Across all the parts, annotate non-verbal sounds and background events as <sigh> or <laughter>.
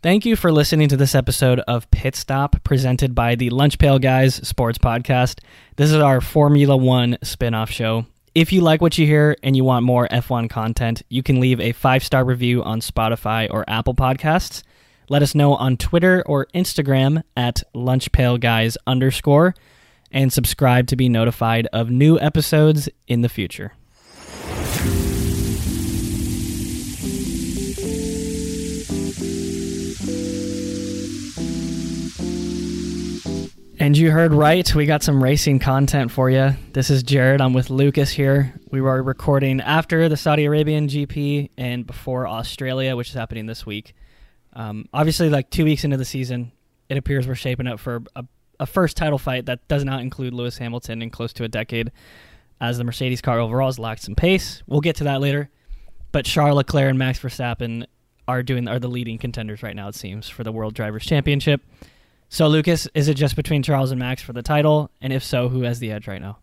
Thank you for listening to this episode of Pit Stop presented by the Lunch Pail Guys Sports Podcast. This is our Formula One spin off show. If you like what you hear and you want more F1 content, you can leave a five star review on Spotify or Apple Podcasts. Let us know on Twitter or Instagram at lunchpailguys underscore and subscribe to be notified of new episodes in the future. And you heard right. We got some racing content for you. This is Jarod. I'm with Lucas here. We were recording after the Saudi Arabian GP and before Australia, which is happening this week. Um, obviously, like two weeks into the season, it appears we're shaping up for a, a first title fight that does not include Lewis Hamilton in close to a decade, as the Mercedes car overall has lacked some pace. We'll get to that later. But Charles Leclerc and Max Verstappen are doing are the leading contenders right now. It seems for the World Drivers' Championship. So, Lucas, is it just between Charles and Max for the title? And if so, who has the edge right now?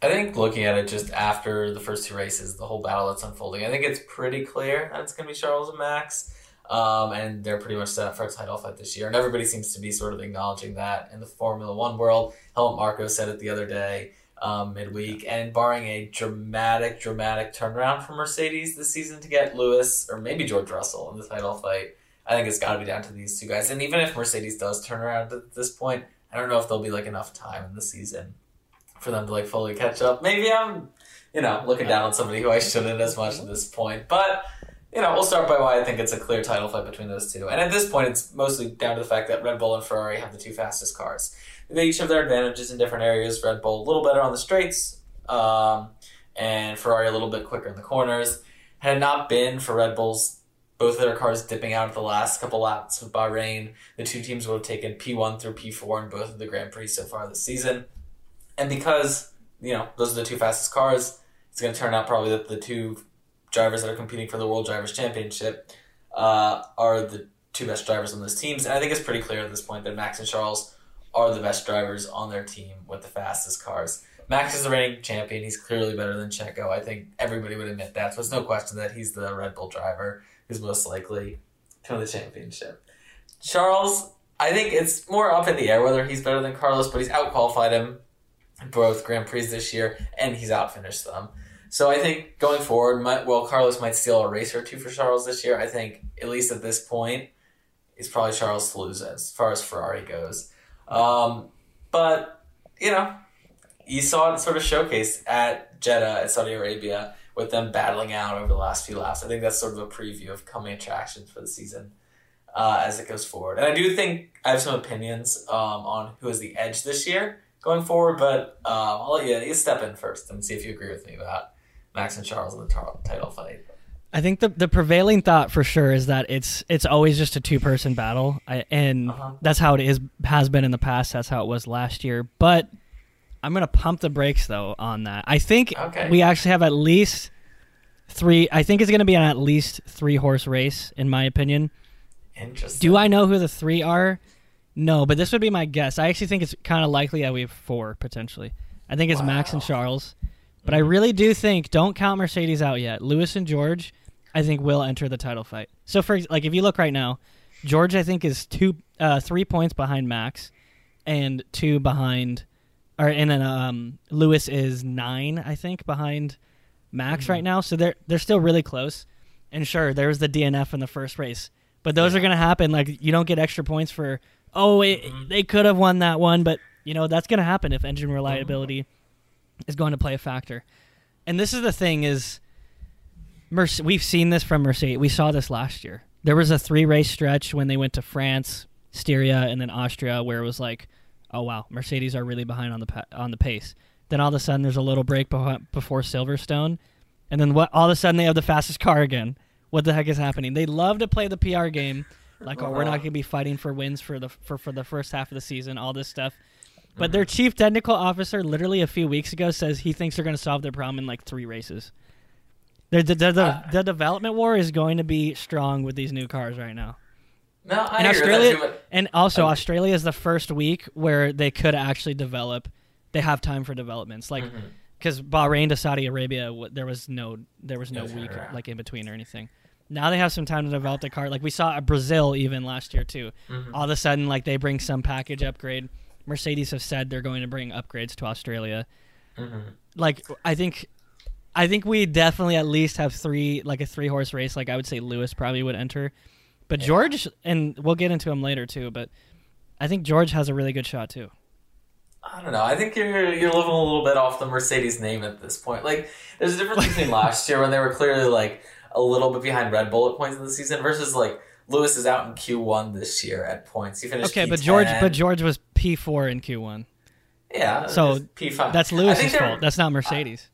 I think looking at it just after the first two races, the whole battle that's unfolding, I think it's pretty clear that it's going to be Charles and Max. Um, and they're pretty much set up for a title fight this year. And everybody seems to be sort of acknowledging that in the Formula One world. Helmut Marko said it the other day, um, midweek. And barring a dramatic, dramatic turnaround for Mercedes this season to get Lewis or maybe George Russell in the title fight, I think it's got to be down to these two guys. And even if Mercedes does turn around at this point, I don't know if there'll be like enough time in the season for them to like fully catch up. Maybe I'm, you know, looking down on somebody who I shouldn't as much at this point. But you know, we'll start by why I think it's a clear title fight between those two. And at this point, it's mostly down to the fact that Red Bull and Ferrari have the two fastest cars. They each have their advantages in different areas. Red Bull a little better on the straights, um, and Ferrari a little bit quicker in the corners. Had it not been for Red Bull's both of their cars dipping out at the last couple laps of Bahrain, the two teams would have taken P1 through P4 in both of the Grand Prix so far this season. And because, you know, those are the two fastest cars, it's going to turn out probably that the two drivers that are competing for the World Drivers' Championship uh, are the two best drivers on those teams. And I think it's pretty clear at this point that Max and Charles are the best drivers on their team with the fastest cars. Max is the reigning champion. He's clearly better than Checo. I think everybody would admit that. So it's no question that he's the Red Bull driver who's most likely to win the championship. Charles, I think it's more up in the air whether he's better than Carlos, but he's outqualified him both Grand Prix this year, and he's outfinished them. So I think going forward, well, Carlos might steal a race or two for Charles this year. I think at least at this point, it's probably Charles to lose as far as Ferrari goes. Um, but you know, you saw it sort of showcased at Jeddah at Saudi Arabia with them battling out over the last few laps. I think that's sort of a preview of coming attractions for the season uh, as it goes forward. And I do think I have some opinions um, on who has the edge this year going forward, but um, I'll let you, you step in first and see if you agree with me about Max and Charles in the tar- title fight. I think the the prevailing thought for sure is that it's it's always just a two person battle, I, and uh-huh. that's how it is has been in the past. That's how it was last year. But I'm gonna pump the brakes though on that. I think okay. we actually have at least three. I think it's gonna be an at least three horse race, in my opinion. Interesting. Do I know who the three are? No, but this would be my guess. I actually think it's kind of likely that we have four potentially. I think it's wow. Max and Charles, but. I really do think don't count Mercedes out yet. Lewis and George, I think will enter the title fight. So for like if you look right now, George I think is two, uh, three points behind Max, and two behind or and then um, Lewis is nine, I think, behind Max mm-hmm. right now. So they're they're still really close. And sure, there was the DNF in the first race, but those yeah. are going to happen. Like you don't get extra points for oh it, mm-hmm. they could have won that one, but you know that's going to happen if engine reliability mm-hmm. is going to play a factor. And this is the thing is, Merce- we've seen this from Mercedes. We saw this last year. There was a three race stretch when they went to France, Styria, and then Austria, where it was like oh wow, Mercedes are really behind on the pa- on the pace. Then all of a sudden there's a little break before Silverstone, and then what? All of a sudden they have the fastest car again. What the heck is happening? They love to play the PR game, like oh we're not going to be fighting for wins for the for, for the first half of the season, all this stuff. But their mm-hmm. chief technical officer, literally a few weeks ago, says he thinks they're going to solve their problem in like three races. The, the, the, the, the uh, development war is going to be strong with these new cars right now. No, I and Australia, and also. Australia is the first week where they could actually develop. They have time for developments, like because mm-hmm. Bahrain to Saudi Arabia, there was no there was no week like in between or anything. Now they have some time to develop the car. Like we saw Brazil even last year too. Mhm. All of a sudden, like they bring some package upgrade. Mercedes have said they're going to bring upgrades to Australia. Mhm. Like I think, I think we definitely at least have three, like a three horse race. Like I would say Lewis probably would enter, but Yeah. George and we'll get into him later too. But I think George has a really good shot too. I don't know. I think you're you're living a little bit off the Mercedes name at this point. Like, there's a difference between <laughs> last year when they were clearly like a little bit behind Red Bull at points in the season versus like Lewis is out in Q1 this year at points. He finished Okay, but P10. George, but George was P four in Q one. yeah, so P five. That's I Lewis's fault. That's not Mercedes.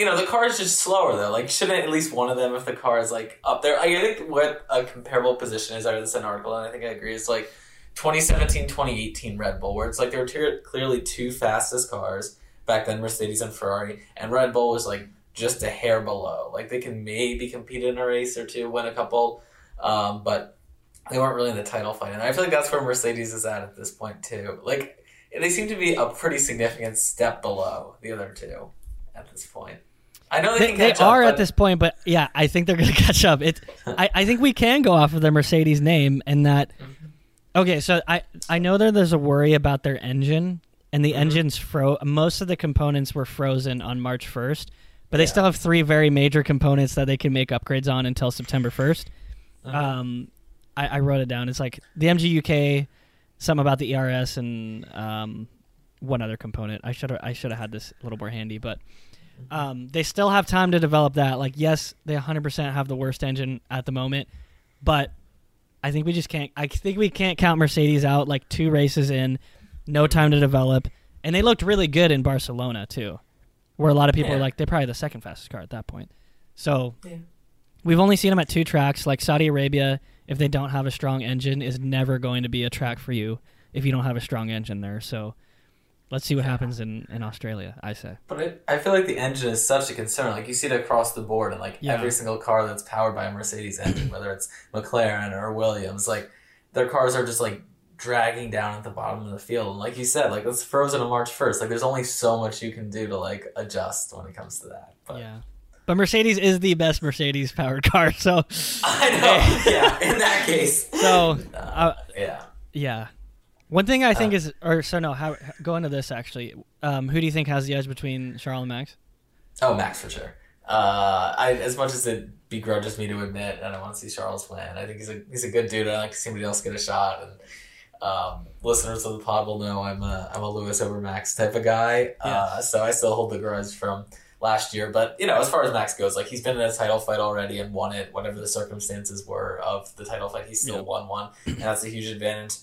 You know, the car is just slower though. Like, shouldn't at least one of them, if the car is like up there? I think what a comparable position is. I read this in an article, and I think I agree. It's like 2017, 2018 Red Bull, where it's like there were two, clearly two fastest cars back then, Mercedes and Ferrari, and Red Bull was like just a hair below. Like they can maybe compete in a race or two, win a couple, um, but they weren't really in the title fight. And I feel like that's where Mercedes is at at this point too. Like they seem to be a pretty significant step below the other two at this point. I know they, They, they up, are at this point, but yeah, I think they're going <laughs> to catch up. It, I, I think we can go off of the Mercedes name and that. Mm-hmm. Okay, so I I know that there's a worry about their engine, and the Mhm. engine's fro. Most of the components were frozen on March 1st, but they Yeah. still have three very major components that they can make upgrades on until September 1st. Mhm. Um, I, I wrote it down. It's like the MGUK, something about the ERS, and um, one other component. I should I should have had this a little more handy, but um, they still have time to develop that. Like, yes, they 100% have the worst engine at the moment, but I think we just can't. I think we can't count Mercedes out. Like two races in, no time to develop, and they looked really good in Barcelona too, where a lot of people Yeah. are like they're probably the second fastest car at that point. So Yeah. we've only seen them at two tracks. Like Saudi Arabia, if they don't have a strong engine, is never going to be a track for you if you don't have a strong engine there. So let's see what happens in in Australia. I say. But it, I feel like the engine is such a concern. Like you see it across the board, and like Yeah. every single car that's powered by a Mercedes engine, whether it's McLaren or Williams, like their cars are just like dragging down at the bottom of the field. And like you said, like it's frozen on March first. Like there's only so much you can do to like adjust when it comes to that. But Yeah. But Mercedes is the best Mercedes powered car. So <laughs> I know. <laughs> yeah. In that case. so <laughs> Uh, uh, yeah. yeah. One thing I think Uh, is, or so no, how, go into this actually. Um, who do you think has the edge between Charles and Max? Oh, Max for sure. Uh, I as much as it begrudges me to admit, and I want to see Charles win. I think he's a he's a good dude. I like to see somebody else get a shot. And um, listeners of the pod will know I'm a I'm a Lewis over Max type of guy. Uh, so I still hold the grudge from last year. But you know, as far as Max goes, like he's been in a title fight already and won it. Whatever the circumstances were of the title fight, he still Yeah. won one, and that's a huge advantage.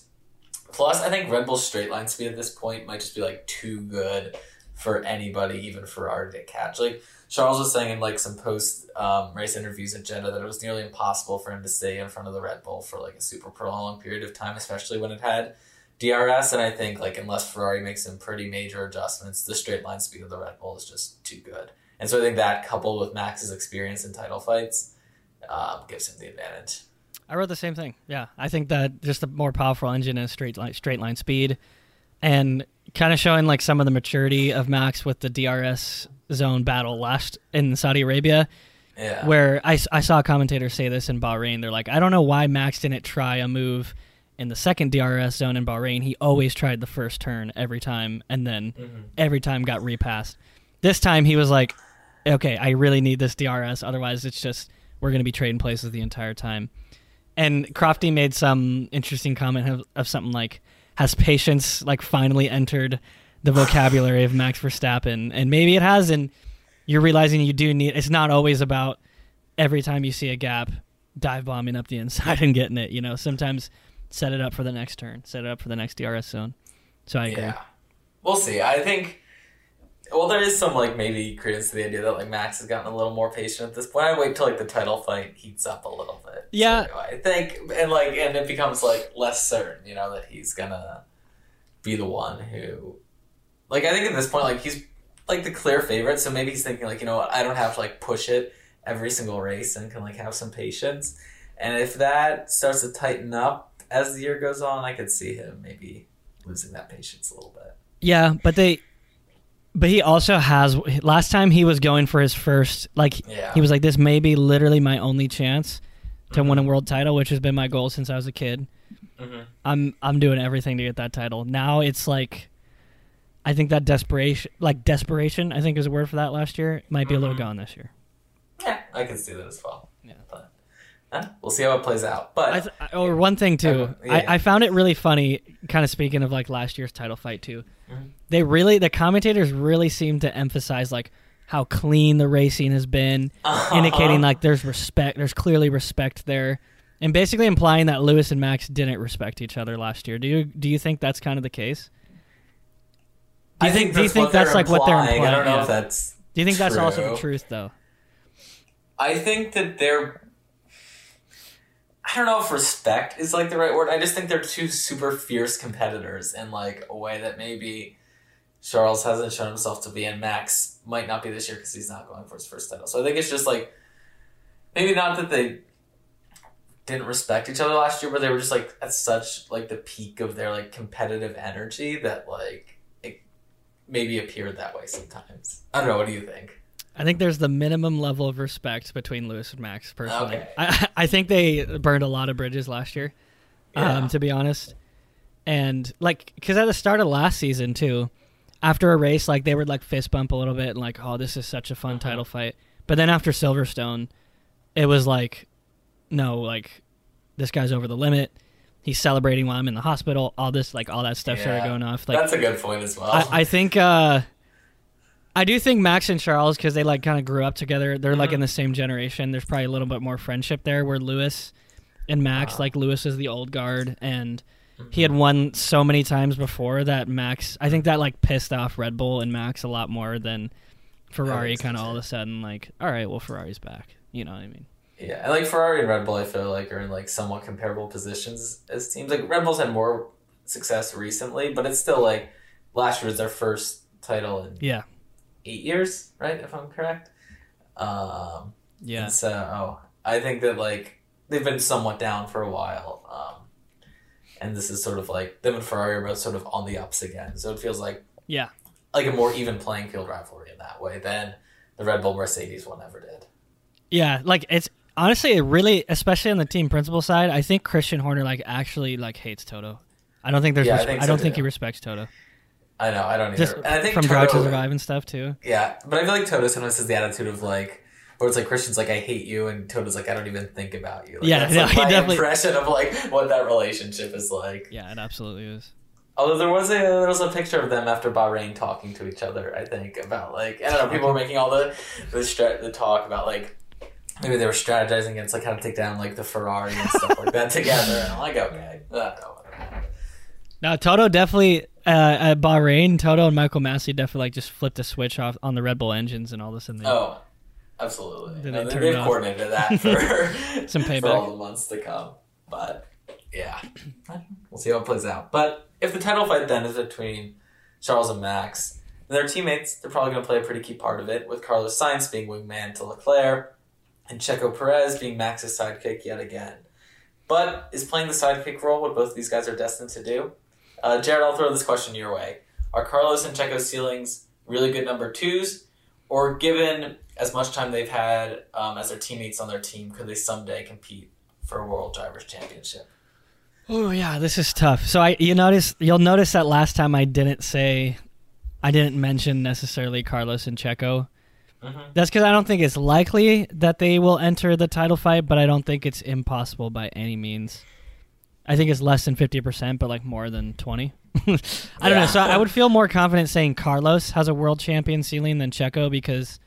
Plus, I think Red Bull's straight line speed at this point might just be like too good for anybody, even Ferrari to catch. Like Charles was saying in like some post um, race interviews at Jeddah that it was nearly impossible for him to stay in front of the Red Bull for like a super prolonged period of time, especially when it had DRS. And I think like unless Ferrari makes some pretty major adjustments, the straight line speed of the Red Bull is just too good. And so I think that coupled with Max's experience in title fights um, gives him the advantage. I wrote the same thing. Yeah, I think that just a more powerful engine and straight line, straight line speed, and kind of showing like some of the maturity of Max with the DRS zone battle last in Saudi Arabia, Yeah. where I saw a commentator say this in Bahrain. They're like, I don't know why Max didn't try a move in the second DRS zone in Bahrain. He always tried the first turn every time, and then Mhm. every time got repassed. This time he was like, okay, I really need this DRS. Otherwise, it's just we're going to be trading places the entire time. And Crofty made some interesting comment of, of something like, has patience like finally entered the vocabulary of Max Verstappen? And maybe it has, and you're realizing you do need. It's not always about every time you see a gap, dive bombing up the inside <laughs> and getting it. You know, sometimes set it up for the next turn, set it up for the next DRS zone. So I agree. Yeah. We'll see. I think. Well, there is some like maybe credence to the idea that like Max has gotten a little more patient at this point. I wait till like the title fight heats up a little bit. Yeah. So, I think, and like, and it becomes like less certain, you know, that he's gonna be the one who, like, I think at this point, like he's like the clear favorite. So maybe he's thinking like, you know what, I don't have to like push it every single race and can like have some patience. And if that starts to tighten up as the year goes on, I could see him maybe losing that patience a little bit. Yeah, but they But he also has. Last time he was going for his first, like Yeah. he was like, "This may be literally my only chance to win a Mhm. world title," which has been my goal since I was a kid. Mhm. I'm I'm doing everything to get that title. Now it's like, I think that desperation, like desperation, I think is a word for that last year, might be a little Mhm. gone this year. Yeah, I can see that as well. Yeah. But uh, we'll see how it plays out. But I th- or one thing too, Uh, yeah. I, I found it really funny. Kind of speaking of like last year's title fight too. Mm-hmm. they really the commentators really seem to emphasize like how clean the racing has been, uh-huh. indicating like there's respect. There's clearly respect there, and basically implying that Lewis and Max didn't respect each other last year. Do you do you think that's kind of the case? Do you I think, do you think that's like what they're implying? I don't know Yeah. if that's. do you think that's also the truth though? I think that they're. I don't know if respect is like the right word. I just think they're two super fierce competitors in like a way that maybe Charles hasn't shown himself to be, and Max might not be this year because he's not going for his first title. So I think it's just like maybe not that they didn't respect each other last year, but they were just like at such like the peak of their like competitive energy that like it maybe appeared that way sometimes. I don't know. What do you think? I think there's the minimum level of respect between Lewis and Max. Personally, Okay. I, <laughs> I think they burned a lot of bridges last year. Yeah. Um, to be honest, and like, because at the start of last season too, after a race, like they would like fist bump a little bit and like, oh, this is such a fun Uh-huh. title fight. But then after Silverstone, it was like, no, like this guy's over the limit. He's celebrating while I'm in the hospital. All this, like, all that stuff started going off. Like, That's a good point as well. I, I think uh I do think Max and Charles because they like kind of grew up together. They're like Mhm. in the same generation. There's probably a little bit more friendship there. Where Lewis and Max, Wow. like Lewis is the old guard, and he Mm-hmm. had won so many times before that Max. I think that like pissed off Red Bull and Max a lot more than Ferrari. Kind of all of a sudden like, all right, well Ferrari's back. You know what I mean? Yeah, and like Ferrari and Red Bull, I feel like are in like somewhat comparable positions as teams. Like Red Bull's had more success recently, but it's still like last year was their first title in Yeah, eight years, right? If I'm correct. Um, yeah, and so oh, I think that like they've been somewhat down for a while, um, and this is sort of like them and Ferrari are both sort of on the ups again. So it feels like yeah. like a more even playing field rivalry in that way than the Red Bull Mercedes one ever did. Yeah, like it's honestly it really, especially on the team principal side. I think Christian Horner like actually like hates Toto. I don't think there's. Yeah, I respe- think I don't think he respects Toto. I know, I don't either. Just and I think from Drive to Toto- Survive and stuff too. Yeah, but I feel like Toto sometimes has the attitude of like, where it's like Christian's like, I hate you, and Toto's like, I don't even think about you. Like, Yeah, that's no, like my definitely- impression of like what that relationship is like. Yeah, it absolutely is. Although there was a there was a picture of them after Bahrain talking to each other. I think about like I don't know. People were making all the the stra- the talk about like maybe they were strategizing against like how to take down like the Ferrari and stuff like that <laughs> together. And I'm like, okay, uh, no, whatever. Now Toto definitely uh, at Bahrain, Toto and Michael Masi definitely like just flipped a switch off on the Red Bull engines and all this and they, Oh, absolutely. They turn they've off? coordinated that for <laughs> Some payback for all the months to come. But yeah, we'll see how it plays out. But if the title fight then is between Charles and Max, then their teammates, they're probably going to play a pretty key part of it. With Carlos Sainz being wingman to Leclerc, and Checo Perez being Max's sidekick yet again. But is playing the sidekick role what both these guys are destined to do? Uh, Jarod, I'll throw this question your way. Are Carlos and Checo's ceilings really good number twos? Or given as much time they've had um, as their teammates on their team, could they someday compete for a World Drivers' Championship? Oh yeah, this is tough. So I you notice you'll notice that last time I didn't say I didn't mention necessarily Carlos and Checo. Mm-hmm. That's because I don't think it's likely that they will enter the title fight, but I don't think it's impossible by any means. I think it's less than fifty percent, but like more than twenty. <laughs> I don't know. So I would feel more confident saying Carlos has a world champion ceiling than Checo because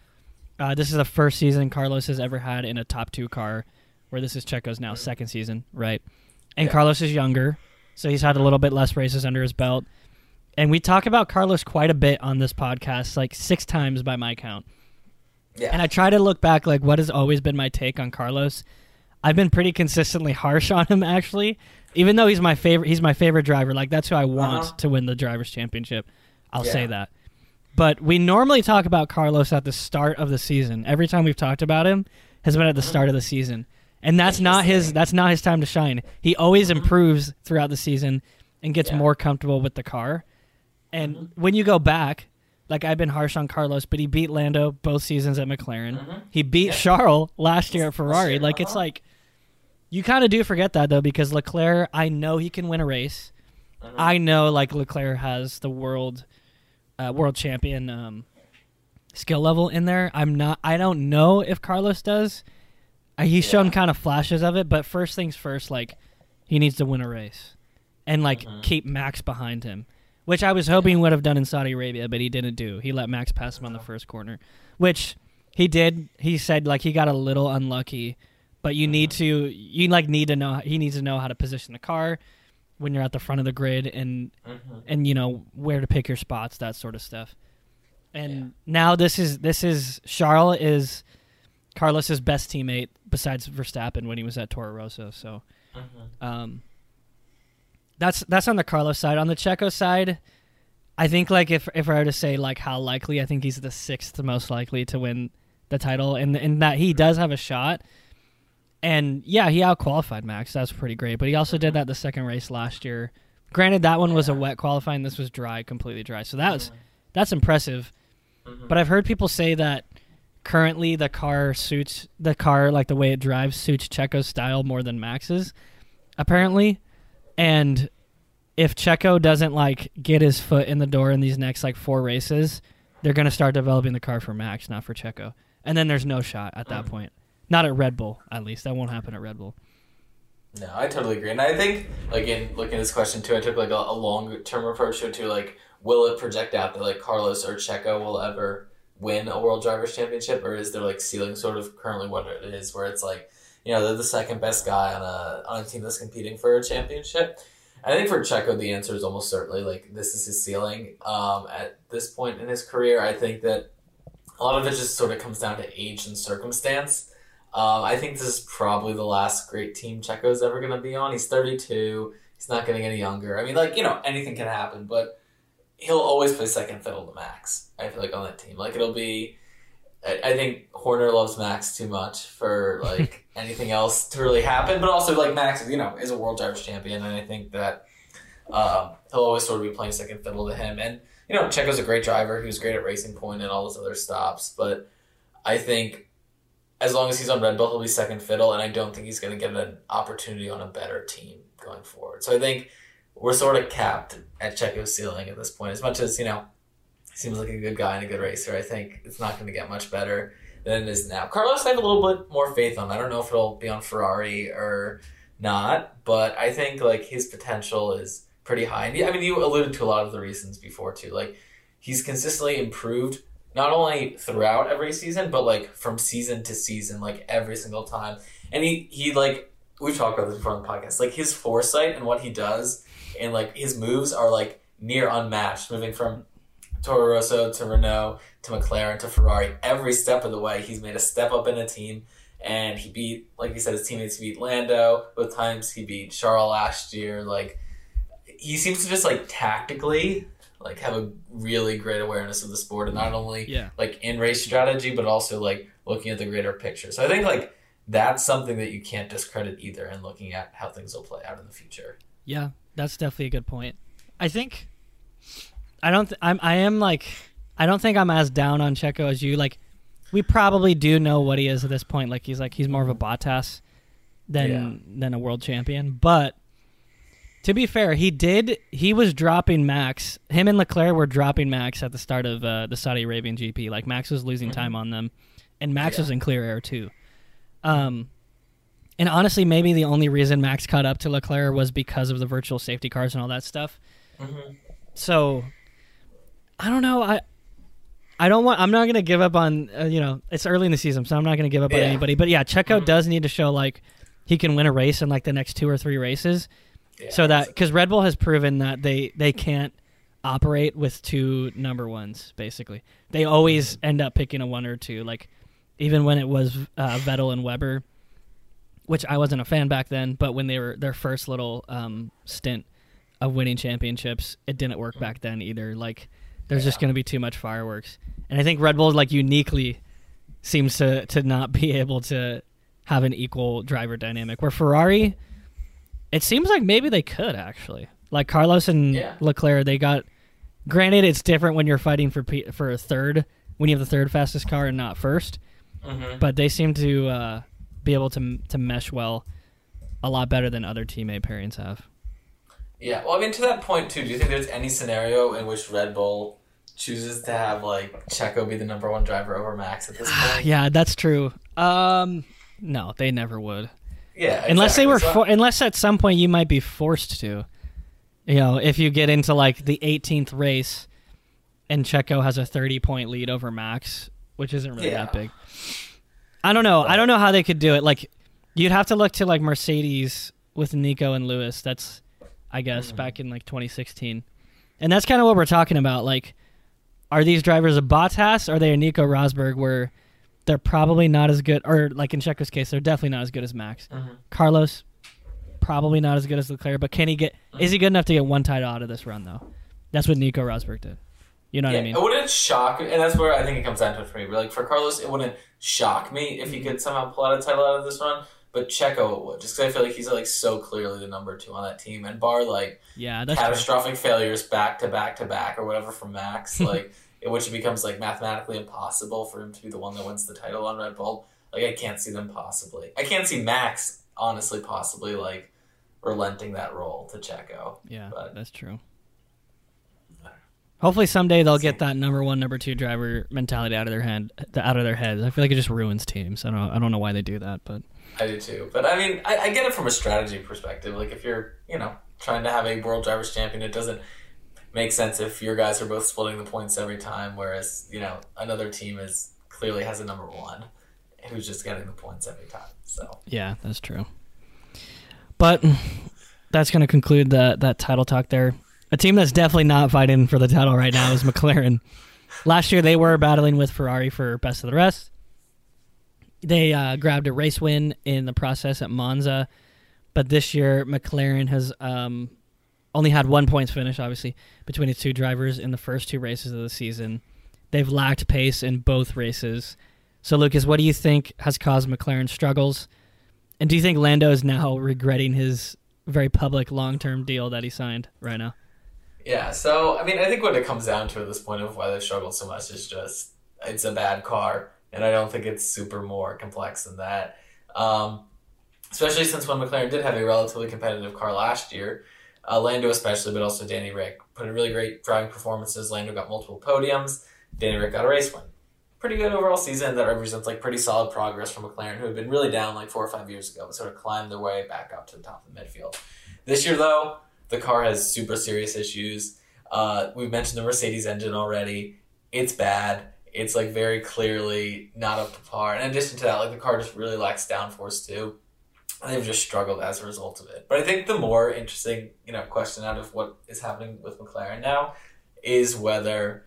uh, this is the first season Carlos has ever had in a top two car, where this is Checo's now second season, right? And Yeah. Carlos is younger, so he's had a little bit less races under his belt. And we talk about Carlos quite a bit on this podcast, like six times by my count. Yeah. And I try to look back, like what has always been my take on Carlos. I've been pretty consistently harsh <laughs> on him, actually. Even though he's my favorite, he's my favorite driver. Like that's who I want Uh-huh. to win the drivers' championship. I'll say that. But we normally talk about Carlos at the start of the season. Every time we've talked about him has been at the start of the season, and that's not his. That's not his time to shine. He always improves throughout the season and gets Yeah. more comfortable with the car. And when you go back, like I've been harsh on Carlos, but he beat Lando both seasons at McLaren. He beat Yeah. Charles last year at Ferrari. Like it's uh-huh. like you kind of do forget that though because Leclerc, I know he can win a race. Mhm. I know like Leclerc has the world uh, world champion um, skill level in there. I'm not. I don't know if Carlos does. Uh, he's shown kind of flashes of it, but first things first, like he needs to win a race and like Mhm. keep Max behind him, which I was hoping he would have done in Saudi Arabia, but he didn't do. He let Max pass him on the first corner, which he did. He said like he got a little unlucky, but you need to you like need to know he needs to know how to position the car when you're at the front of the grid and Mhm. and you know where to pick your spots, that sort of stuff. And now this is this is Charles is Carlos's best teammate besides Verstappen when he was at Toro Rosso. So Mhm. um, that's that's on the Carlos side. On the Checo side, I think like if if I were to say like how likely, I think he's the sixth most likely to win the title, and and that he does have a shot. And yeah, he outqualified Max. That's pretty great. But he also did that the second race last year. Granted, that one was a wet qualifying. This was dry, completely dry. So that was Mhm. that's impressive. Mhm. But I've heard people say that currently the car suits the car like the way it drives suits Checo's style more than Max's, apparently. And if Checo doesn't like get his foot in the door in these next like four races, they're gonna start developing the car for Max, not for Checo. And then there's no shot at that Mm. point. Not at Red Bull, at least. That won't happen at Red Bull. No, I totally agree, and I think like in looking at this question too, I took like a, a long term approach to it too. Like, will it project out that like Carlos or Checo will ever win a World Drivers' Championship, or is there like ceiling sort of currently what it is, where it's like you know they're the second best guy on a on a team that's competing for a championship. I think for Checo, the answer is almost certainly like this is his ceiling. Um, at this point in his career, I think that a lot of it just sort of comes down to age and circumstance. Um, I think this is probably the last great team Checo's ever going to be on. He's 32. He's not getting any younger. I mean, like, you know, anything can happen, but he'll always play second fiddle to Max, I feel like, on that team. Like, it'll be. I I think Horner loves Max too much for, <laughs> like, anything else to really happen, but also, like, Max, you know, is a World Drivers champion, and I think that um, he'll always sort of be playing second fiddle to him. And, you know, Checo's a great driver. He was great at Racing Point and all those other stops, but I think as long as he's on Red Bull, he'll be second fiddle, and I don't think he's going to get an opportunity on a better team going forward. So I think we're sort of capped at Checo's ceiling at this point. As much as you know, he seems like a good guy and a good racer, I think it's not going to get much better than it is now. Carlos, I have a little bit more faith on. I don't know if it'll be on Ferrari or not, but I think like his potential is pretty high. And I mean, you alluded to a lot of the reasons before too. Like he's consistently improved not only throughout every season, but like from season to season, like every single time. And he he like we've talked about this before on the podcast. Like his foresight and what he does, and like his moves are like near unmatched. Moving from Toro Rosso to Renault to McLaren to Ferrari, every step of the way, he's made a step up in a team. And he beat, like he said, his teammates beat Lando. Both times he beat Charles last year. Like he seems to just like tactically like have a really great awareness of the sport and not only Yeah. like in race strategy but also like looking at the greater picture so i think like that's something that you can't discredit either in looking at how things will play out in the future Yeah, that's definitely a good point. I think I don't. Th- I'm. I am like. I don't think I'm as down on Checo as you. Like, we probably do know what he is at this point. Like, he's like he's more of a Bottas than than a world champion. But to be fair, he did. He was dropping Max. Him and Leclerc were dropping Max at the start of uh, the Saudi Arabian GP. Like Max was losing Mhm. time on them, and Max Yeah. was in clear air too. Um, and honestly, maybe the only reason Max caught up to Leclerc was because of the virtual safety cars and all that stuff. mm-hmm. So I don't know. I I don't want. I'm not gonna give up on. Uh, you know, it's early in the season, so I'm not gonna give up on anybody. But yeah, Checo Mhm. does need to show like he can win a race in like the next two or three races, yeah, so that because Red Bull has proven that they they can't operate with two number ones. Basically, they always end up picking a one or two. Like even when it was uh, Vettel and Webber, which I wasn't a fan back then, but when they were their first little um, stint of winning championships, it didn't work back then either. Like there's just going to be too much fireworks, and I think Red Bull like uniquely seems to to not be <laughs> able to have an equal driver dynamic. Where Ferrari, it seems like maybe they could actually like Carlos and Yeah. Leclerc. They got Granted, it's different when you're fighting for P- for a third when you have the third fastest car and not 1st Mm-hmm. But they seem to uh, be able to to mesh well, a lot better than other teammate pairings have. Yeah, well, I mean, to that point too. Do you think there's any scenario in which Red Bull chooses to have like Checo be the number one driver over Max at this <sighs> point? yeah, that's true. Um, no, they never would. Yeah, unless they were for, unless at some point you might be forced to. You know if you get into like the 18th race and checo has a 30 point lead over max which isn't really Yeah. that big. I don't know. I don't know how they could do it. Like you'd have to look to like mercedes with nico and lewis. That's i guess Mhm. back in like 2016 and that's kind of what we're talking about. Like are these drivers a Bottas? Or are they a Nico Rosberg where they're probably not as good, or like in Checo's case, they're definitely not as good as Max. Mhm. Carlos, probably not as good as Leclerc, but can he get? Is he good enough to get one title out of this run though? That's what Nico Rosberg did. You know what I mean? It wouldn't shock, and that's where I think it comes down to it for me. But like for Carlos, it wouldn't shock me if he could somehow pull out a title out of this run. But Checo it would, just because I feel like he's like so clearly the number two on that team, and bar like Yeah, that's true. catastrophic failures back to back to back or whatever from Max, <laughs> like in which it becomes like mathematically impossible for him to be the one that wins the title on Red Bull. Like I can't see them possibly. I can't see Max honestly possibly like relenting that role to Checo. Yeah, but- that's true. Hopefully someday they'll get that number one, number two driver mentality out of their head, out of their heads. I feel like it just ruins teams. I don't, I don't know why they do that, but I do too. But I mean, I, I get it from a strategy perspective. Like if you're, you know, trying to have a world drivers champion, it doesn't make sense if your guys are both splitting the points every time, whereas you know another team is clearly has a number one who's just getting the points every time. So yeah, that's true. But that's going to conclude that that title talk there. A team that's definitely not fighting for the title right now is McLaren. <laughs> Last year they were battling with Ferrari for best of the rest. They uh, grabbed a race win in the process at Monza, but this year McLaren has um, only had one points finish, obviously, between its two drivers in the first two races of the season. They've lacked pace in both races. So, Lucas, what do you think has caused McLaren struggles? And do you think Lando is now regretting his very public long term deal that he signed right now? yeah, so I mean, I think what it comes down to at this point of why they struggle so much is just it's a bad car, and I don't think it's super more complex than that. Um, especially since when McLaren did have a relatively competitive car last year, uh, Lando especially, but also Danny Ric put in really great driving performances. Lando got multiple podiums. Danny Ric got a race win. Pretty good overall season that represents like pretty solid progress from McLaren, who had been really down like four or five years ago, but sort of climbed their way back up to the top of the midfield. This year, though, the car has super serious issues. Uh, we've mentioned the Mercedes engine already. It's bad. It's like very clearly not up to par. In addition to that, like the car just really lacks downforce too. They've just struggled as a result of it. But I think the more interesting, you know, question out of what is happening with McLaren now is whether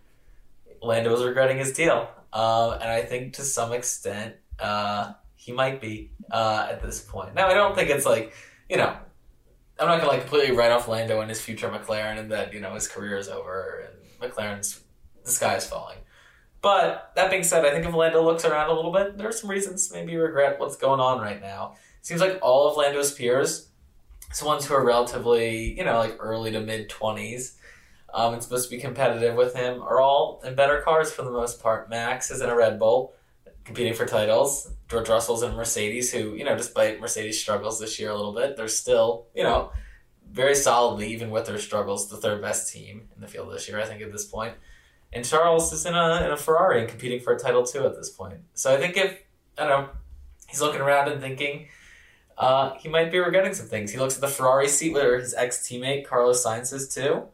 Lando is regretting his deal. Um, and I think to some extent, uh, he might be uh, at this point. Now, I don't think it's like, you know, I'm not gonna like completely write off Lando and his future McLaren and that you know his career is over and McLaren's the sky is falling. But that being said, I think if Lando looks around a little bit, there are some reasons maybe regret what's going on right now. Seems like all of Lando's peers, so ones who are relatively you know like early to mid twenties, um, and supposed to be competitive with him, are all in better cars for the most part. Max is in a Red Bull, competing for titles. George Russell's in Mercedes, who, you know, despite Mercedes' struggles this year a little bit, they're still, you know, very solidly, even with their struggles, the third best team in the field this year, I think, at this point. And Charles is in a, in a Ferrari and competing for a title, too, at this point. So I think if, I don't know, he's looking around and thinking, uh, he might be regretting some things. He looks at the Ferrari seat where his ex teammate Carlos Sainz is, too,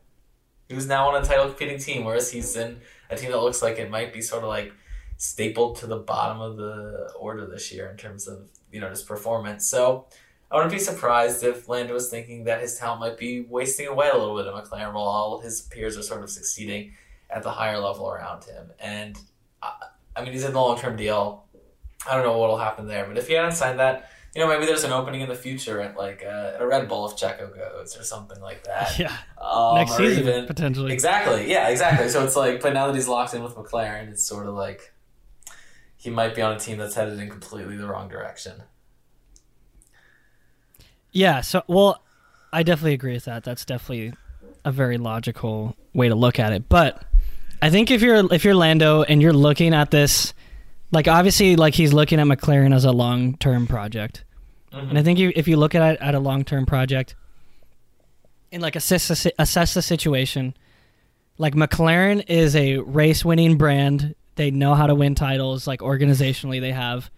who's now on a title competing team, whereas he's in a team that looks like it might be sort of like stapled to the bottom of the order this year in terms of you know his performance. So I wouldn't be surprised if Lando was thinking that his talent might be wasting away a little bit at McLaren while all his peers are sort of succeeding at the higher level around him. And I, I mean, he's in the long term deal. I don't know what'll happen there, but if he hadn't signed that, you know, maybe there's an opening in the future at like uh, a Red Bull if Checo goes or something like that. <laughs> Yeah, Um, next season even- potentially. Exactly. Yeah, exactly. So it's like, but now that he's locked in with McLaren, it's sort of like he might be on a team that's headed in completely the wrong direction. Yeah. So, well, I definitely agree with that. That's definitely a very logical way to look at it. But I think if you're if you're Lando and you're looking at this, like obviously like he's looking at McLaren as a long term project, Mhm. and I think you, if you look at it at a long term project, and like assess assess the situation, like McLaren is a race winning brand. They know how to win titles. Like organizationally, they have.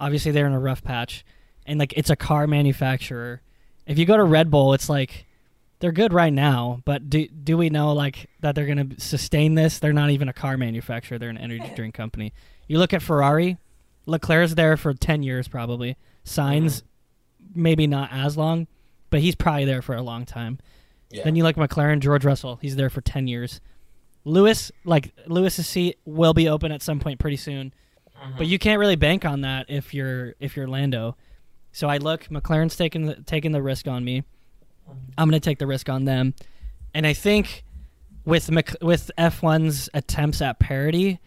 Obviously, they're in a rough patch, and like it's a car manufacturer. If you go to Red Bull, it's like they're good right now, but do do we know like that they're going to sustain this? They're not even a car manufacturer; they're an energy drink company. You look at Ferrari, Leclerc's there for ten years probably. Sainz maybe not as long, but he's probably there for a long time. Yeah. Then you look at McLaren, George Russell, he's there for ten years. Lewis, like Lewis's seat will be open at some point pretty soon, but mm-hmm. you can't really bank on that if you're if you're Lando. So I look, McLaren's taking the, taking the risk on me. Mm-hmm. I'm going to take the risk on them, and I think with Mc, with F1's attempts at parity,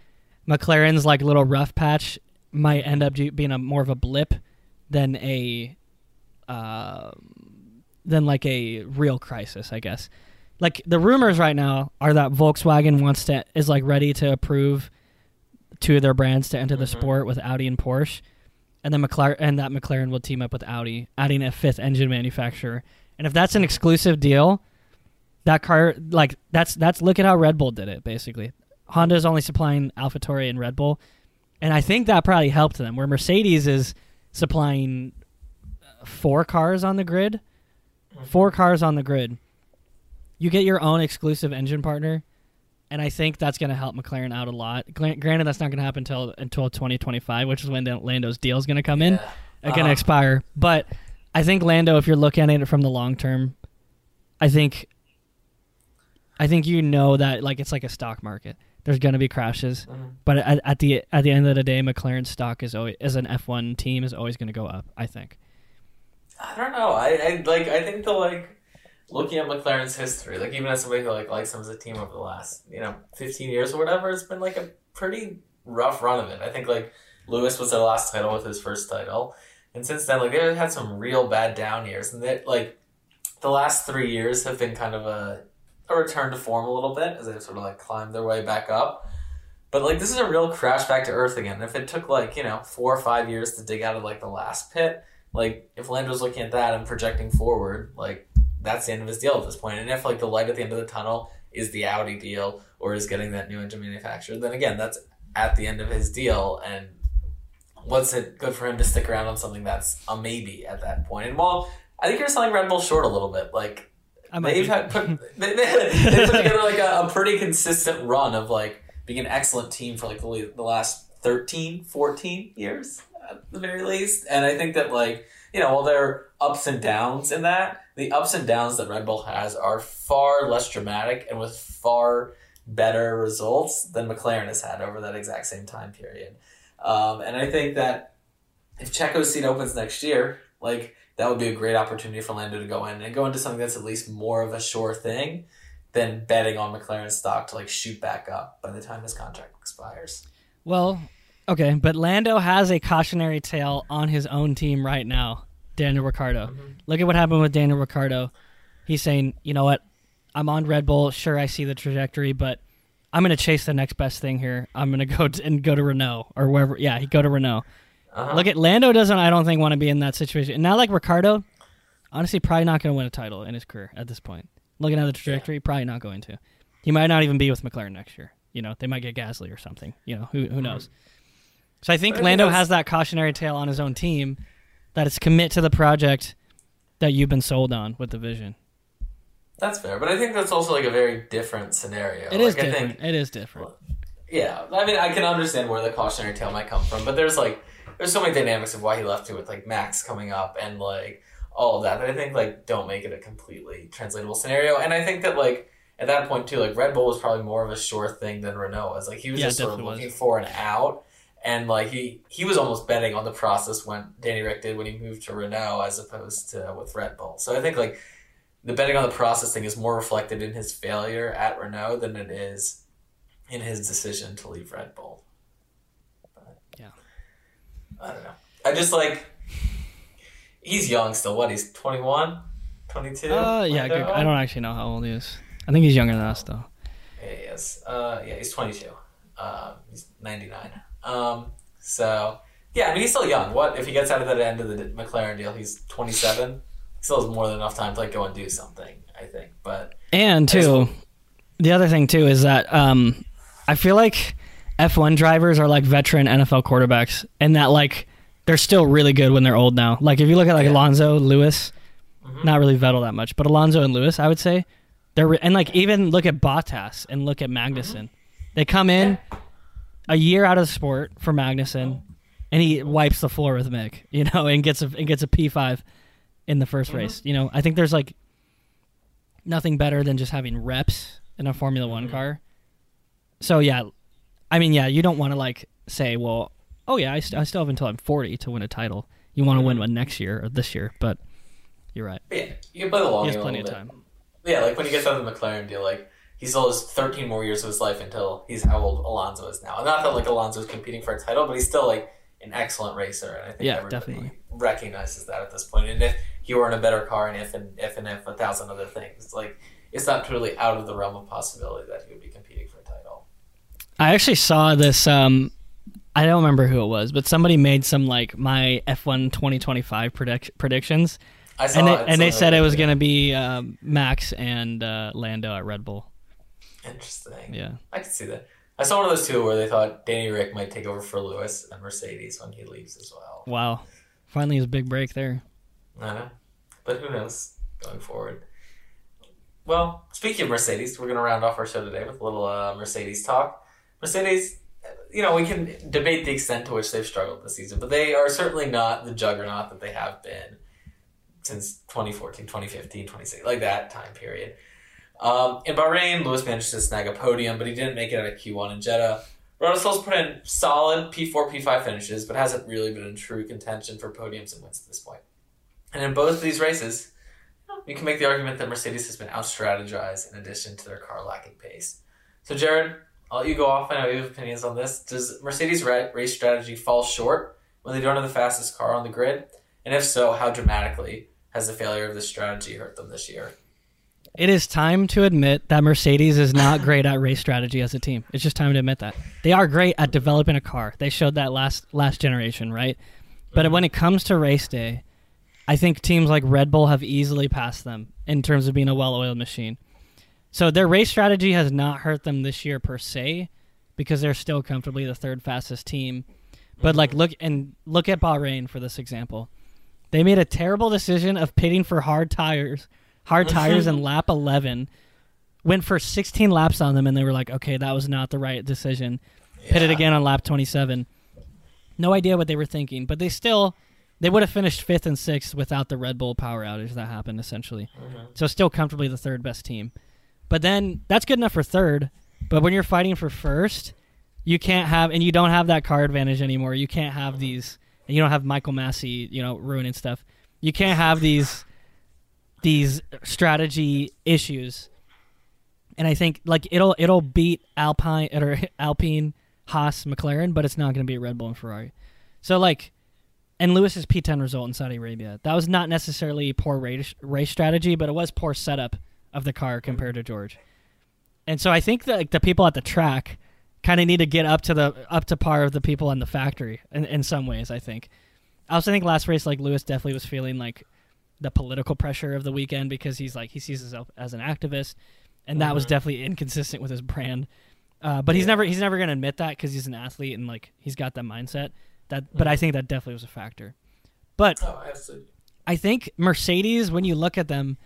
McLaren's like little rough patch might end up being a more of a blip than a uh, than like a real crisis, I guess. Like the rumors right now are that Volkswagen wants to is like ready to approve two of their brands to enter the Mhm. sport with Audi and Porsche, and then McLaren and that McLaren will team up with Audi, adding a fifth engine manufacturer. And if that's an exclusive deal, that car like that's that's look at how Red Bull did it basically. Honda is only supplying AlphaTauri and Red Bull, and I think that probably helped them. Where Mercedes is supplying uh, four cars on the grid, four cars on the grid. You get your own exclusive engine partner, and I think that's going to help McLaren out a lot. Granted, that's not going to happen until until 2025, which is when Lando's deal is going to come in, Yeah. going to Uh-huh. expire. But I think Lando, if you're looking at it from the long term, I think, I think you know that like it's like a stock market. There's going to be crashes, Mhm. but at, at the at the end of the day, McLaren stock is always as an F1 team is always going to go up. I think. I don't know. I, I like. I think the like looking at McLaren's history, like even as somebody who like likes them as a team over the last you know fifteen years or whatever, it's been like a pretty rough run of it. I think like Lewis was their last title with his first title, and since then like they've had some real bad down years, and that like the last three years have been kind of a a return to form a little bit as they've sort of like climbed their way back up. But like this is a real crash back to earth again. If it took like you know four or five years to dig out of like the last pit, like if Lando's looking at that and projecting forward, like that's the end of his deal at this point. And if like the light at the end of the tunnel is the Audi deal or is getting that new engine manufactured, then again that's at the end of his deal. And what's it good for him to stick around on something that's a maybe at that point? And while I think you're selling Red Bull short a little bit, like they've had put <laughs> they, they put together like a, a pretty consistent run of like being an excellent team for like the, the last 13 14 years at the very least. And i think that like you know while there are ups and downs in that the ups and downs that red bull has are far less dramatic and with far better results than mclaren has had over that exact same time period. Um, and i think that if checo's seat opens next year like that would be a great opportunity for Lando to go in and go into something that's at least more of a sure thing than betting on McLaren's stock to like shoot back up by the time his contract expires. Well, okay, but Lando has a cautionary tale on his own team right now. Daniel Ricciardo. Mhm. Look at what happened with Daniel Ricciardo. He's saying, you know what? I'm on Red Bull. Sure, I see the trajectory, but I'm going to chase the next best thing here. I'm going to go and go to Renault or wherever. Yeah, he go to Renault. Uh-huh. Look at Lando. Doesn't I don't think want to be in that situation. And now, like Ricciardo, honestly, probably not going to win a title in his career at this point. Looking at the trajectory, probably not going to. He might not even be with McLaren next year. You know, they might get Gasly or something. You know, who who knows? So I think But I think Lando has that cautionary tale on his own team that it's commit to the project that you've been sold on with the vision. That's fair, but I think that's also like a very different scenario. It is like, I different. think it is different. Yeah, I mean, I can understand where the cautionary tale might come from, but there's like, there's so many dynamics of why he left too, with like Max coming up and like all of that that I think like don't make it a completely translatable scenario. And I think that like at that point too, like Red Bull was probably more of a sure thing than Renault was. Like he was Yeah, just sort of was. looking for an out, and like he he was almost betting on the process when Danny Ric did when he moved to Renault as opposed to with Red Bull. So I think like the betting on the process thing is more reflected in his failure at Renault than it is in his decision to leave Red Bull. I don't know. I just like he's young still. What? He's 21, 22? Uh, yeah, good. I don't actually know how old he is. I think he's younger than us though. Lewis. Uh, yeah, he's 22. Um, he's 99. Um, so yeah, I mean he's still young. What if he gets out of that end of the McLaren deal? He's 27. He still has more than enough time to like go and do something. I think, but And too, the other thing too is that um, I feel like F1 drivers are like veteran NFL quarterbacks, and that like they're still really good when they're old now. Like if you look at like Yeah. Alonso, Lewis, Mhm. not really Vettel that much, but Alonso and Lewis, I would say they're re- and like even look at Bottas and look at Magnussen. They come in a year out of the sport for Magnussen, and he wipes the floor with Mick, <laughs> you know, and gets a and gets a P five in the 1st Mhm. race. You know, I think there's like nothing better than just having reps in a Formula One Mhm. car. So yeah, I mean, yeah, you don't want to like say, well, oh yeah, I, st- I still have until I'm 40 to win a title. You want to win Mhm. one next year or this year, but you're right. Yeah, you can play the long He has game plenty of bit. time. Yeah, like when he gets out of the McLaren deal, like he still has 13 more years of his life until he's how old Alonso is now. And not that like Alonso's competing for a title, but he's still like an excellent racer, and I think Yeah, everybody definitely. recognizes that at this point. And if he were in a better car, and if and if and if a thousand other things, like it's not totally out of the realm of possibility that he would be competing for a title. I actually saw this. Um, I don't remember who it was, but somebody made some like my F1 2025 predict- predictions, I saw and they, it, and they said it was going to be um, Max and uh, Lando at Red Bull. interesting. Yeah, I can see that. I saw one of those two where they thought Danny Ric might take over for Lewis and Mercedes when he leaves as well. wow, finally his big break there. I know. But who knows going forward. Well, speaking of Mercedes, we're going to round off our show today with a little uh, Mercedes talk. Mercedes, you know, we can debate the extent to which they've struggled this season, but they are certainly not the juggernaut that they have been since 2014, 2015, 2016, like that time period. Um, in Bahrain, Lewis managed to snag a podium, but he didn't make it out of Q1 in Jeddah. Russell's put in solid P4, P5 finishes, but hasn't really been in true contention for podiums and wins at this point. And in both of these races, you can make the argument that Mercedes has been out strategized in addition to their car lacking pace. So, Jarod, I'll let you go off. And I know you have opinions on this. Does Mercedes' race strategy fall short when they don't have the fastest car on the grid? And if so, how dramatically has the failure of this strategy hurt them this year? It is time to admit that Mercedes is not <laughs> great at race strategy as a team. It's just time to admit that. They are great at developing a car. They showed that last last generation, right? But mm-hmm. when it comes to race day, I think teams like Red Bull have easily passed them in terms of being a well-oiled machine. So their race strategy has not hurt them this year per se because they're still comfortably the third fastest team. But like look and look at Bahrain for this example. They made a terrible decision of pitting for hard tires, hard <laughs> tires in lap 11. Went for 16 laps on them and they were like, "Okay, that was not the right decision." Pitted Yeah. again on lap 27. No idea what they were thinking, but they still they would have finished 5th and 6th without the Red Bull power outage that happened essentially. Mhm. So still comfortably the third best team. But then that's good enough for third. But when you're fighting for first, you can't have and you don't have that car advantage anymore. You can't have these and you don't have Michael Masi, you know, ruining stuff. You can't have these these strategy issues. And I think like it'll it'll beat Alpine or <laughs> Alpine, Haas, McLaren, but it's not going to beat Red Bull and Ferrari. So like and Lewis's P10 result in Saudi Arabia. That was not necessarily poor race, race strategy, but it was poor setup of the car compared to George. And so I think that like, the people at the track kind of need to get up to the up to par of the people in the factory in, in some ways. I think. I also think last race, like Lewis, definitely was feeling like the political pressure of the weekend because he's like he sees himself as an activist, and that was Mhm. definitely inconsistent with his brand. Uh, but he's Yeah. never he's never gonna admit that because he's an athlete and like he's got that mindset. That, but I Mhm. think that definitely was a factor. But Oh. I think Mercedes, when you look at them,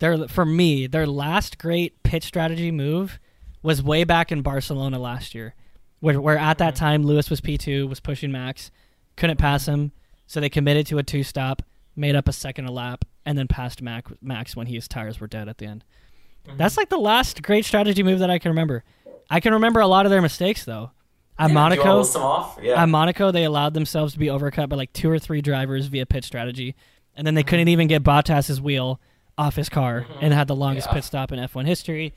their for me, their last great pit strategy move was way back in Barcelona last year, where, where at that Mhm. time Lewis was P two, was pushing Max, couldn't pass him, so they committed to a two stop, made up a second a lap, and then passed Mac, Max when his tires were dead at the end. Mhm. That's like the last great strategy move that I can remember. I can remember a lot of their mistakes though. At Yeah, do you wanna Monaco? Yeah. at Monaco, they allowed themselves to be overcut by like two or three drivers via pit strategy, and then they Mm-hmm. couldn't even get Bottas's wheel off his car Mhm. and had the longest Yeah. pit stop in F1 history.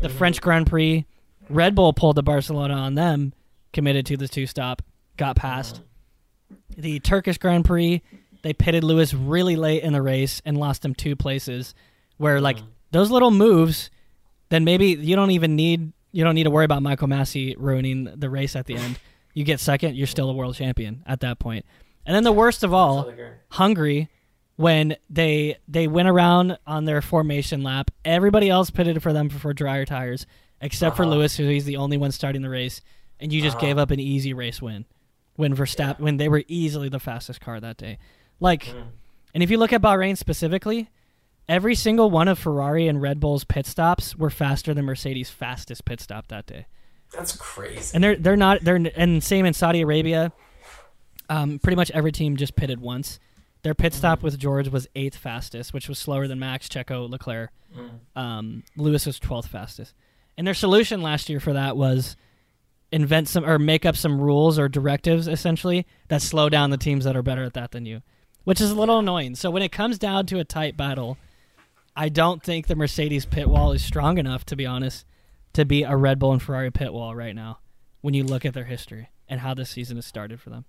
The Mhm. French Grand Prix, Red Bull pulled the Barcelona on them, committed to the two stop, got past. Mm-hmm. The Turkish Grand Prix, they pitted Lewis really late in the race and lost him two places. Where like Mhm. those little moves, then maybe you don't even need you don't need to worry about Michael Masi ruining the race at the end. You get second, you're still a world champion at that point. And then the worst of all, Hungary when they they went around on their formation lap. Everybody else pitted for them for, for drier tires, except for Uh-huh. Lewis, who he's the only one starting the race, and you just Uh-huh. gave up an easy race win when Verstappen when they were easily the fastest car that day. Like, Mm. and if you look at Bahrain specifically, every single one of Ferrari and Red Bull's pit stops were faster than Mercedes' fastest pit stop that day That's crazy. and they're they're not they're and same in Saudi Arabia. Um, pretty much every team just pitted once. Their pit stop with George was eighth fastest, which was slower than Max, Checo, Leclerc. Mm. Um, Lewis was twelfth fastest, and their solution last year for that was invent some or make up some rules or directives essentially that slow down the teams that are better at that than you, which is a little annoying. So when it comes down to a tight battle, I don't think the Mercedes pit wall is strong enough, to be honest, to beat a Red Bull and Ferrari pit wall right now. When you look at their history and how this season has started for them,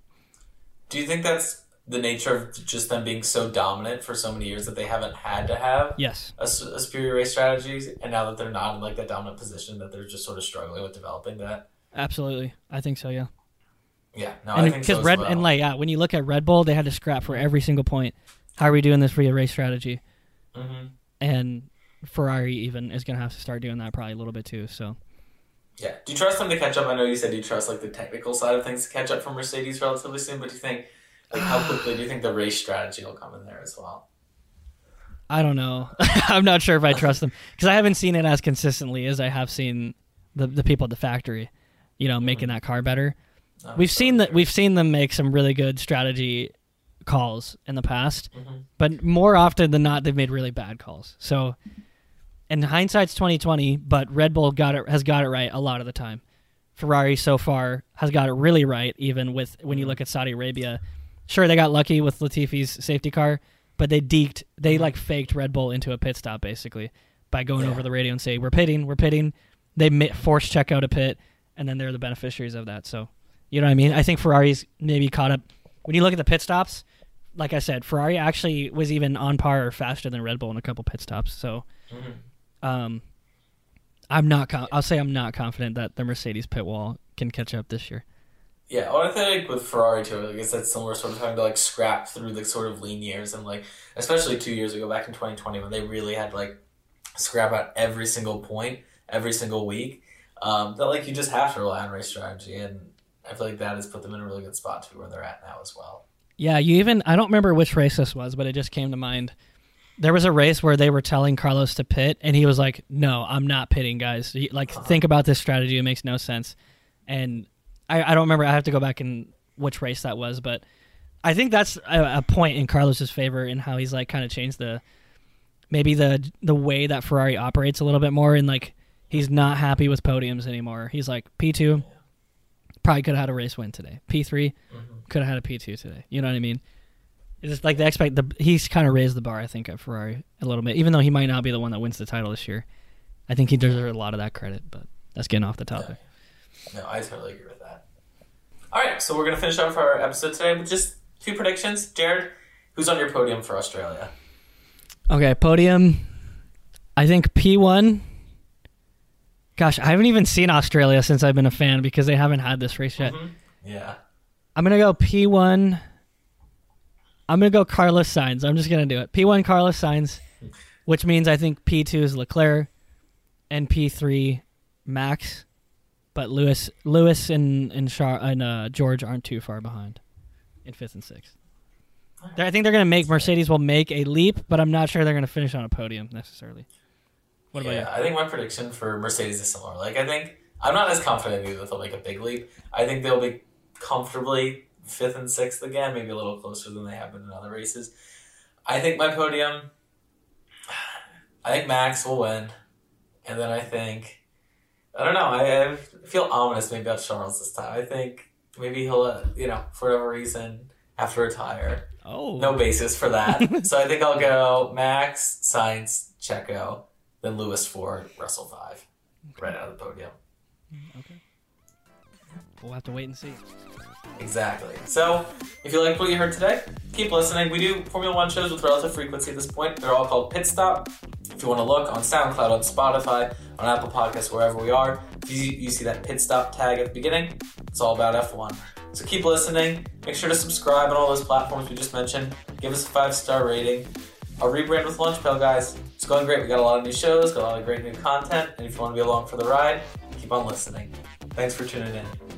Do you think that's the nature of just them being so dominant for so many years that they haven't had to have yes, a superior race strategy, and now that they're not in like that dominant position, that they're just sort of struggling with developing that? absolutely, I think so. Yeah, Yeah, no, I and think so Red well. and like yeah, when you look at Red Bull, they had to scrap for every single point. How are we doing this for your race strategy? hmm And Ferrari even is going to have to start doing that probably a little bit too. So Yeah. Do you trust them to catch up? I know you said you trust like the technical side of things to catch up from Mercedes relatively soon, but do you think like how <sighs> quickly do you think the race strategy will come in there as well? I don't know. <laughs> I'm not sure if I trust them because I haven't seen it as consistently as I have seen the the people at the factory, you know, making that car better. No, We've seen that we've seen them make some really good strategy calls in the past, Mhm. but more often than not, they've made really bad calls. So, in hindsight's 2020, but Red Bull got it has got it right a lot of the time. Ferrari so far has got it really right, even with when you look at Saudi Arabia. Sure, they got lucky with Latifi's safety car, but they deked, they like faked Red Bull into a pit stop basically by going Yeah. over the radio and saying "We're pitting, we're pitting." They forced check out a pit, and then they're the beneficiaries of that. So, you know what I mean? I think Ferrari's maybe caught up. When you look at the pit stops, like I said, Ferrari actually was even on par or faster than Red Bull in a couple pit stops. So, Mhm. um, I'm not. Com- I'll say I'm not confident that the Mercedes pit wall can catch up this year. Yeah, well, I think with Ferrari too, I guess that's similar sort of having to like scrap through the sort of lean years and like especially two years ago back in 2020 when they really had to, like scrap out every single point every single week. Um, that like you just have to rely on race strategy, and I feel like that has put them in a really good spot to where they're at now as well. Yeah, you even I don't remember which race this was, but it just came to mind. There was a race where they were telling Carlos to pit, and he was like, "No, I'm not pitting, guys. He- Like, think about this strategy. It makes no sense." And I, I don't remember. I have to go back and which race that was, but I think that's a, a point in Carlos's favor in how he's like kind of changed the maybe the the way that Ferrari operates a little bit more, and like he's not happy with podiums anymore. He's like P two, probably could have had a race win today. P 3 mm-hmm. could have had a P two today. You know what I mean? It's just like the expect the he's kind of raised the bar. I think at Ferrari a little bit, even though he might not be the one that wins the title this year. I think he deserves a lot of that credit, but that's getting off the topic. No, I totally agree with that. All right, so we're gonna finish off our episode today with just two predictions. Jarod, who's on your podium for Australia? Okay, podium. I think P one. Gosh, I haven't even seen Australia since I've been a fan because they haven't had this race yet. Mhm. Yeah. I'm gonna go P one. I'm gonna go Carlos Sainz. I'm just gonna do it. P one Carlos Sainz, which means I think P two is Leclerc, and P three Max, but Lewis, Lewis and and, Char- and uh, George aren't too far behind, in fifth and sixth. They're- I think they're gonna make Mercedes will make a leap, but I'm not sure they're gonna finish on a podium necessarily. What about yeah, I think my prediction for Mercedes is similar. Like, I think I'm not as confident either that they'll make a big leap. I think they'll be comfortably fifth and sixth again, maybe a little closer than they have been in other races. I think my podium. I think Max will win, and then I think I don't know. I, I feel ominous maybe about Charles this time. I think maybe he'll, uh, you know, for whatever reason, have to retire. Oh, No basis for that. <laughs> so I think I'll go Max, Sainz, Checo, then Lewis four, Russell five, right out of the podium. Okay. We'll have to wait and see. Exactly. So if you liked what you heard today, keep listening. We do Formula One shows with relative frequency at this point. They're all called Pit Stop. If you want to look on SoundCloud, on Spotify, on Apple Podcasts, wherever we are. If you, you see that pit stop tag at the beginning, it's all about F1. So keep listening. Make sure to subscribe on all those platforms we just mentioned. Give us a five star rating. Our rebrand with Lunch Pail, guys. It's going great. We got a lot of new shows, got a lot of great new content. And if you want to be along for the ride, keep on listening. Thanks for tuning in.